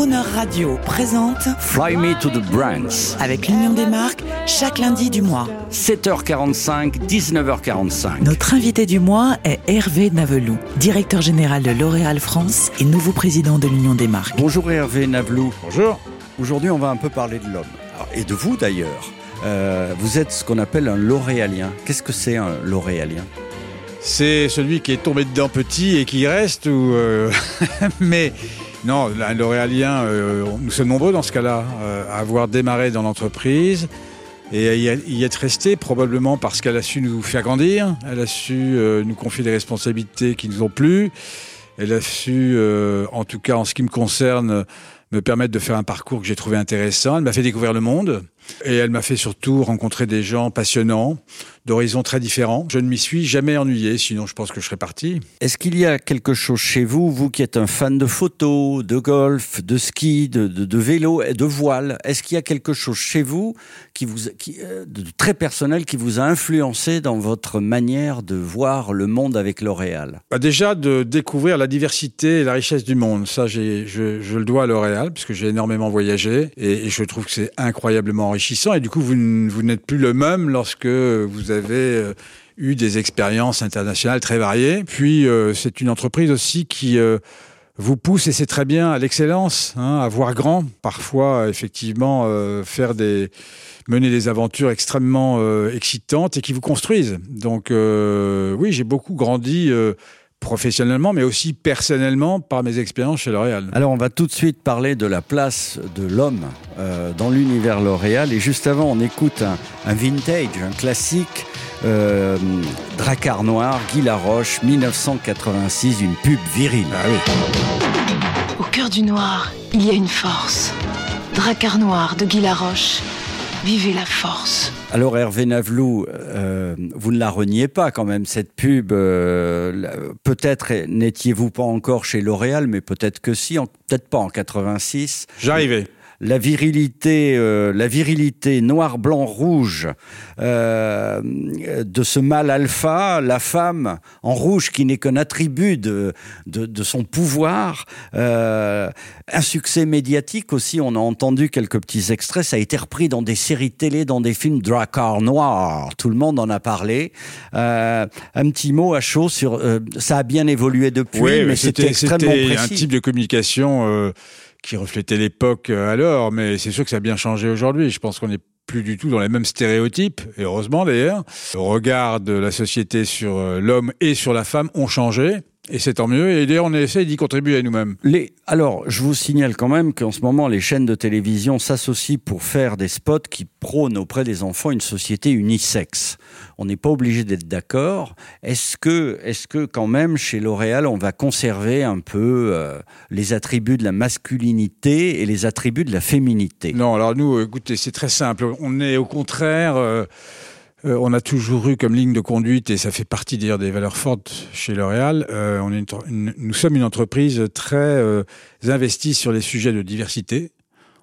Crooner Radio présente Fly Me to the Brands. avec l'Union des marques chaque lundi du mois. 7h45, 19h45. Notre invité du mois est Hervé Navelou, directeur général de L'Oréal France et nouveau président de l'Union des marques. Bonjour Hervé Navelou. Bonjour. Aujourd'hui, on va un peu parler de l'homme. Alors, Et de vous d'ailleurs. Euh, vous êtes ce qu'on appelle un L'Oréalien. Qu'est-ce que c'est un L'Oréalien? C'est celui qui est tombé dedans petit et qui y reste ou euh, mais non, L'Oréalien, euh, nous sommes nombreux dans ce cas-là euh, à avoir démarré dans l'entreprise et à y y être resté probablement parce qu'elle a su nous faire grandir, elle a su euh, nous confier des responsabilités qui nous ont plu, elle a su, euh, en tout cas en ce qui me concerne, me permettre de faire un parcours que j'ai trouvé intéressant. Elle m'a fait découvrir le monde et elle m'a fait surtout rencontrer des gens passionnants, d'horizons très différents. Je ne m'y suis jamais ennuyé, sinon je pense que je serais parti. Est-ce qu'il y a quelque chose chez vous, vous qui êtes un fan de photos, de golf, de ski, de, de, de vélo, et de voile, est-ce qu'il y a quelque chose chez vous qui vous, qui, euh, de très personnel qui vous a influencé dans votre manière de voir le monde avec L'Oréal? Bah déjà de découvrir la diversité et la richesse du monde. Ça, je le dois à L'Oréal, puisque j'ai énormément voyagé et, et je trouve que c'est incroyablement enrichissant. Et du coup, vous, n'êtes plus le même lorsque vous avez euh, eu des expériences internationales très variées. Puis, euh, c'est une entreprise aussi qui euh, vous pousse, et c'est très bien, à l'excellence, hein, à voir grand. Parfois, effectivement, faire des mener des aventures extrêmement excitantes et qui vous construisent. Donc, oui, j'ai beaucoup grandi. Professionnellement, mais aussi personnellement par mes expériences chez L'Oréal. Alors on va tout de suite parler de la place de l'homme euh, dans l'univers L'Oréal. Et juste avant, on écoute un, un vintage, un classique, euh, Dracar Noir, Guy Laroche, 1986, une pub virile. Ah oui. Au cœur du noir, il y a une force. Dracar noir de Guy Laroche. Vivez la force. Alors Hervé Navelou, euh, vous ne la reniez pas quand même, cette pub. euh, peut-être n'étiez-vous pas encore chez L'Oréal, mais peut-être que si, en- peut-être pas en 86. J'arrivais. La virilité, euh, la virilité noir, blanc, rouge euh, de ce mâle alpha, la femme en rouge qui n'est qu'un attribut de, de, de son pouvoir, euh, un succès médiatique aussi. On a entendu quelques petits extraits. Ça a été repris dans des séries télé, dans des films Dracar Noir. Tout le monde en a parlé. Euh, un petit mot à chaud sur. euh, ça a bien évolué depuis, Oui, mais c'était extrêmement c'était un précis. type de communication euh, qui reflétait l'époque euh, alors, mais c'est sûr que ça a bien changé aujourd'hui. Je pense qu'on n'est plus du tout dans les mêmes stéréotypes, et heureusement d'ailleurs. Le regard de la société sur euh, l'homme et sur la femme ont changé, et c'est tant mieux. Et d'ailleurs, on essaie d'y contribuer nous-mêmes. Les, alors, je vous signale quand même qu'en ce moment, les chaînes de télévision s'associent pour faire des spots qui prônent auprès des enfants une société unisexe. On n'est pas obligé d'être d'accord. Est-ce que, est-ce que quand même, chez L'Oréal, on va conserver un peu euh, les attributs de la masculinité et les attributs de la féminité? Non, alors nous, euh, écoutez, c'est très simple. On est au contraire, euh, euh, on a toujours eu comme ligne de conduite, et ça fait partie d'ailleurs des valeurs fortes chez L'Oréal, euh, nous sommes une entreprise très euh, investie sur les sujets de diversité.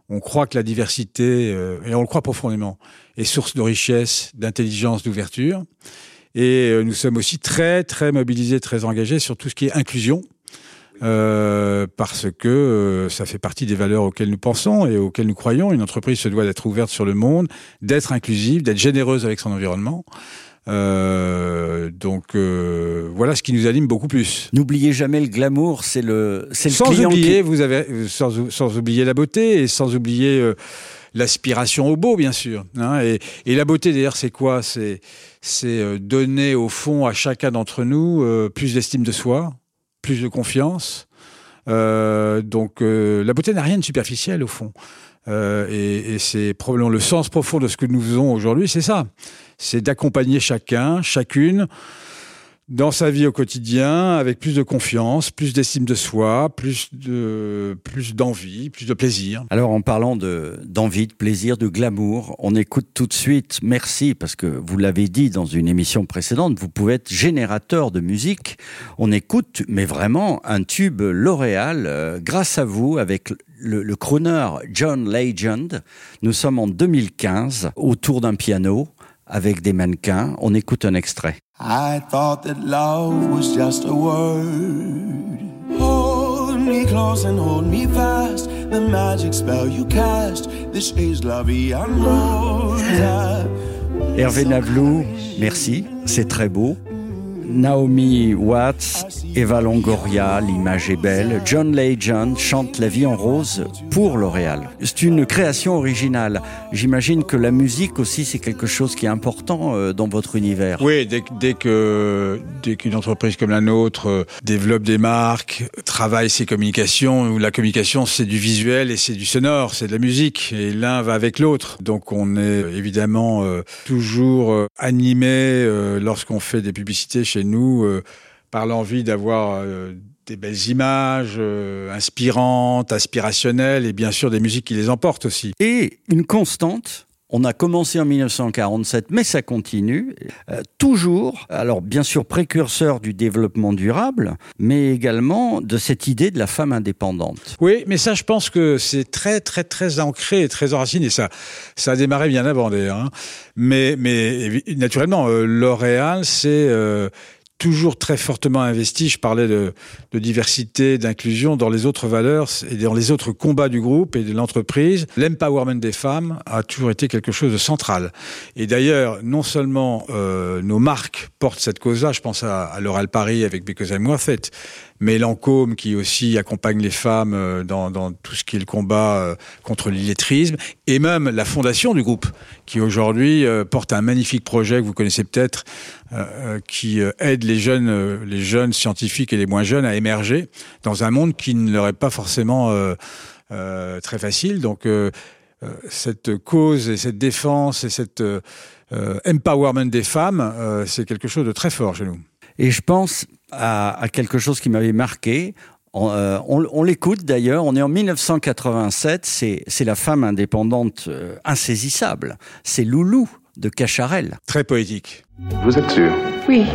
On croit que la diversité, et on le croit profondément, est source de richesse, d'intelligence, d'ouverture. Et nous sommes aussi très, très mobilisés, très engagés sur tout ce qui est inclusion. Euh, parce que euh, ça fait partie des valeurs auxquelles nous pensons et auxquelles nous croyons. Une entreprise se doit d'être ouverte sur le monde, d'être inclusive, d'être généreuse avec son environnement. Euh, donc euh, voilà ce qui nous anime beaucoup plus. N'oubliez jamais le glamour, c'est le, c'est le Sans client qui- oublier, vous avez, sans, sans oublier la beauté et sans oublier euh, l'aspiration au beau, bien sûr. hein. et, et la beauté, d'ailleurs, c'est quoi? C'est c'est donner au fond à chacun d'entre nous plus d'estime de soi, plus de confiance. Euh, donc euh, la beauté n'a rien de superficiel au fond. Euh, et et c'est probablement le sens profond de ce que nous faisons aujourd'hui, c'est ça. C'est d'accompagner chacun, chacune, dans sa vie au quotidien, avec plus de confiance, plus d'estime de soi, plus de plus d'envie, plus de plaisir. Alors en parlant de d'envie, de plaisir, de glamour, on écoute tout de suite. Merci parce que vous l'avez dit dans une émission précédente, vous pouvez être générateur de musique. On écoute, mais vraiment un tube L'Oréal euh, grâce à vous avec le, le crooner John Legend. Nous sommes en 2015 autour d'un piano avec des mannequins. On écoute un extrait. I thought that love was just a word. Hold me close and hold me fast. The magic spell you cast. This is rose. Hervé Navlou, merci, c'est très beau. Naomi Watts, Eva Longoria, l'image est belle. John Legend chante La vie en rose pour L'Oréal. C'est une création originale. J'imagine que la musique aussi, c'est quelque chose qui est important euh, dans votre univers. Oui, dès, que dès qu'une entreprise comme la nôtre euh, développe des marques, travaille ses communications, la communication c'est du visuel et c'est du sonore, c'est de la musique, et l'un va avec l'autre. Donc on est évidemment euh, toujours animé lorsqu'on fait des publicités chez nous euh, par l'envie d'avoir euh, des belles images euh, inspirantes, aspirationnelles et bien sûr des musiques qui les emportent aussi. Et une constante on a commencé en 1947, mais ça continue. toujours, alors bien sûr précurseur du développement durable, mais également de cette idée de la femme indépendante. Oui, mais ça, je pense que c'est très, très, très ancré et très enraciné. Ça, ça a démarré bien avant d'ailleurs. Hein. Mais, mais naturellement, L'Oréal, c'est toujours très fortement investi. Je parlais de, de diversité, d'inclusion dans les autres valeurs et dans les autres combats du groupe et de l'entreprise. L'empowerment des femmes a toujours été quelque chose de central. Et d'ailleurs, non seulement euh, nos marques portent cette cause-là, je pense à, à L'Oral Paris avec Because I'm Worth It, mais Lancôme qui aussi accompagne les femmes euh, dans, dans, tout ce qui est le combat euh, contre l'illettrisme, et même la fondation du groupe, qui aujourd'hui euh, porte un magnifique projet que vous connaissez peut-être, qui aide les jeunes, les jeunes scientifiques et les moins jeunes à émerger dans un monde qui ne leur est pas forcément très facile. Donc cette cause et cette défense et cet empowerment des femmes, c'est quelque chose de très fort chez nous. Et je pense à, quelque chose qui m'avait marqué. On, euh, l'écoute d'ailleurs, on est en 1987, c'est la femme indépendante euh, insaisissable. C'est Loulou de Cacharel. Très poétique. Vous êtes sûr? Oui.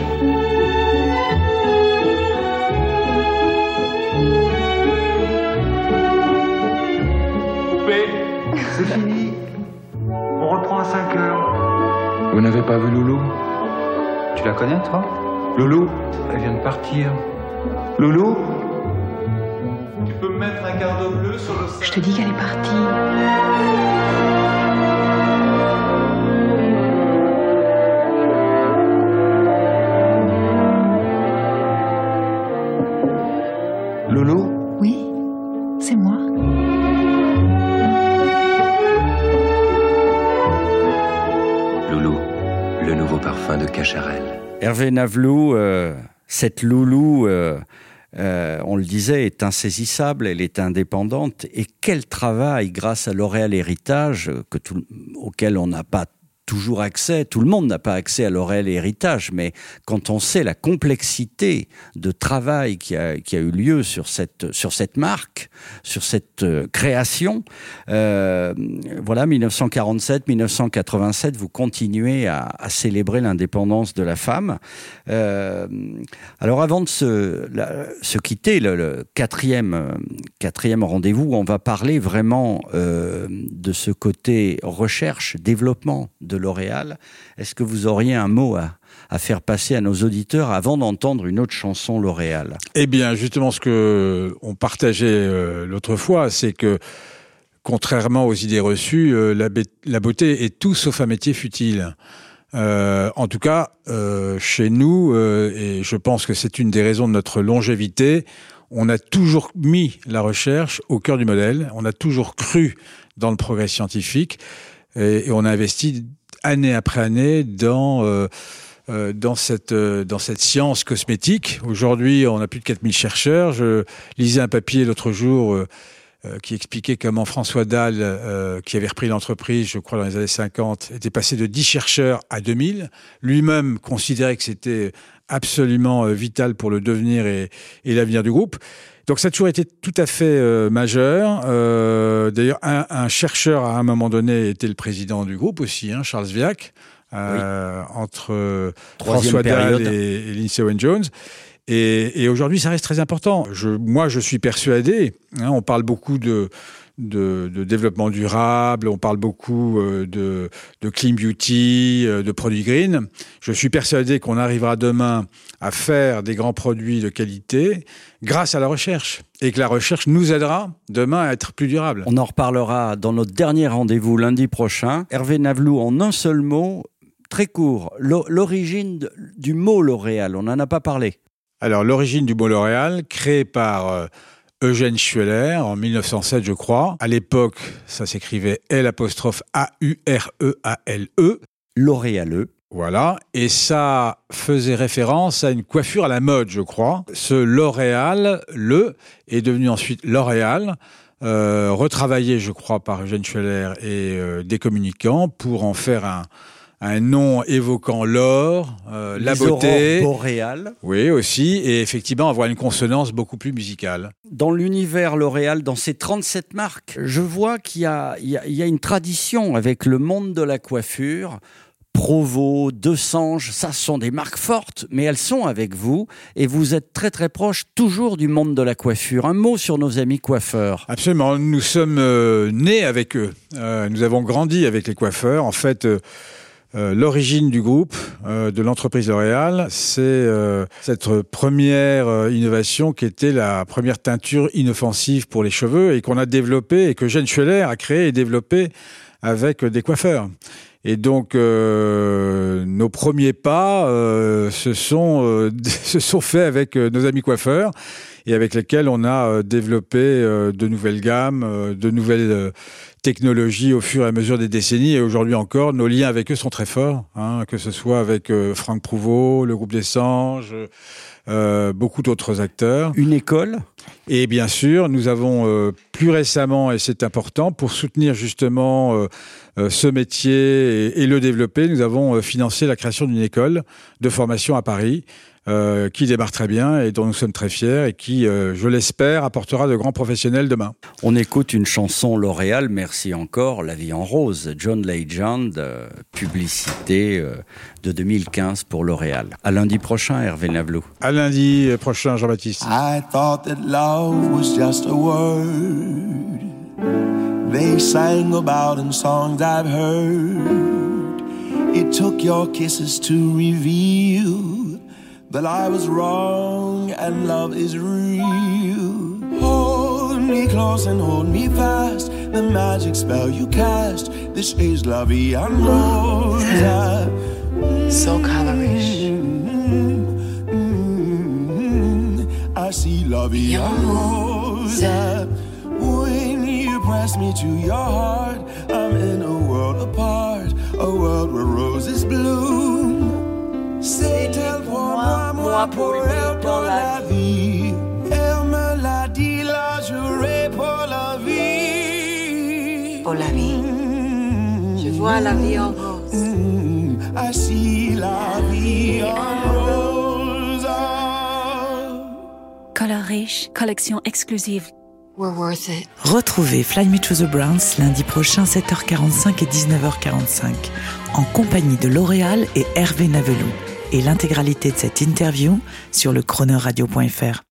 C'est fini. On reprend à 5 heures. Vous n'avez pas vu Loulou? Tu la connais, toi? Loulou? Elle vient de partir. Loulou? Tu peux me mettre un garde bleu sur le Je te dis qu'elle est partie. Hervé Navelou, euh, cette loulou, euh, euh, on le disait, est insaisissable, elle est indépendante. Et quel travail, grâce à L'Oréal Héritage, que auquel on n'a pas toujours accès, tout le monde n'a pas accès à l'oreille héritage, mais quand on sait la complexité de travail qui a, eu lieu sur cette, sur cette marque, sur cette euh, création, euh, voilà, 1947, 1987, vous continuez à, célébrer l'indépendance de la femme. Euh, alors avant de se, quitter, le, quatrième, quatrième rendez-vous, on va parler vraiment de ce côté recherche, développement L'Oréal. Est-ce que vous auriez un mot à, faire passer à nos auditeurs avant d'entendre une autre chanson L'Oréal? Eh bien, justement, ce que on partageait euh, l'autre fois, c'est que contrairement aux idées reçues, euh, la, beauté est tout sauf un métier futile. Euh, en tout cas, chez nous, et je pense que c'est une des raisons de notre longévité, on a toujours mis la recherche au cœur du modèle, on a toujours cru dans le progrès scientifique, et on a investi année après année dans euh, euh, dans cette euh, dans cette science cosmétique. Aujourd'hui, on a plus de 4000 chercheurs. Je lisais un papier l'autre jour qui expliquait comment François Dalle, qui avait repris l'entreprise, je crois dans les années 50, était passé de 10 chercheurs à 2000. Lui-même considérait que c'était absolument vital pour le devenir et l'avenir du groupe. Donc ça a toujours été tout à fait euh, majeur. Euh, D'ailleurs, un, un, chercheur à un moment donné était le président du groupe aussi, hein, Charles Viac, euh, entre François Dahl et, et, Lindsay Owen Jones. Et, et aujourd'hui, ça reste très important. Je, moi, je suis persuadé. Hein, on parle beaucoup de de, développement durable, on parle beaucoup euh, de, de clean beauty, euh, de produits green. Je suis persuadé qu'on arrivera demain à faire des grands produits de qualité grâce à la recherche et que la recherche nous aidera demain à être plus durable. On en reparlera dans notre dernier rendez-vous lundi prochain. Hervé Navelou, en un seul mot, très court, l'origine du mot L'Oréal, on n'en a pas parlé. Alors l'origine du mot L'Oréal, créé par... Euh, Eugène Schueller en 1907, je crois. À l'époque, ça s'écrivait L apostrophe A-U-R-E-A-L-E. L'Oréaleux. Voilà, et ça faisait référence à une coiffure à la mode, je crois. Ce L'Oréal, le, est devenu ensuite L'Oréal, euh, retravaillé, je crois, par Eugène Schueller et euh, des communicants pour en faire un, un nom évoquant l'or, euh, la beauté. boréales. Oui, aussi, et effectivement avoir une consonance beaucoup plus musicale. Dans l'univers L'Oréal, dans ces 37 marques, je vois qu'il y, y a, une tradition avec le monde de la coiffure. Provo, Desange, ça sont des marques fortes, mais elles sont avec vous et vous êtes très très proche toujours du monde de la coiffure. Un mot sur nos amis coiffeurs. Absolument, nous sommes euh, nés avec eux. Euh, nous avons grandi avec les coiffeurs. En fait, euh, l'origine du groupe, euh, de l'entreprise L'Oréal, c'est euh, cette première innovation qui était la première teinture inoffensive pour les cheveux et qu'on a développée et que Jeanne Schueller a créé et développé avec des coiffeurs. Et donc, nos premiers pas se, sont, se sont faits avec nos amis coiffeurs et avec lesquels on a développé de nouvelles gammes, de nouvelles technologie au fur et à mesure des décennies. Et aujourd'hui encore, nos liens avec eux sont très forts, hein, que ce soit avec euh, Franck Prouveau, le groupe des Sanges, euh, beaucoup d'autres acteurs. Une école Et bien sûr, nous avons euh, plus récemment, et c'est important, pour soutenir justement euh, euh, ce métier et, et, le développer, nous avons financé la création d'une école de formation à Paris euh, qui démarre très bien et dont nous sommes très fiers et qui, euh, je l'espère, apportera de grands professionnels demain. On écoute une chanson L'Oréal, merci encore, La vie en rose, John Legend, euh, publicité euh, de 2015 pour L'Oréal. À lundi prochain, Hervé Navelou. À lundi prochain, Jean-Baptiste. I thought that love was just a word They sang about in songs I've heard It took your kisses to reveal that I was wrong and love is real. Hold me close and hold me fast. The magic spell you cast. This is La Vie en Rose. So colorish. I see La Vie en Rose. When you press me to your heart, I'm in a world apart, a world where roses bloom. Moi, pour elle la vie. Elle me l'a dit, la juré pour la vie. Pour la vie. Je vois la vie en rose. I see la vie en rose. Color riche, collection exclusive. We're worth it? Retrouvez Fly Me to the Browns lundi prochain 7h45 et 19h45 en compagnie de L'Oréal et Hervé Navelou et l'intégralité de cette interview sur le chroneuradio.fr.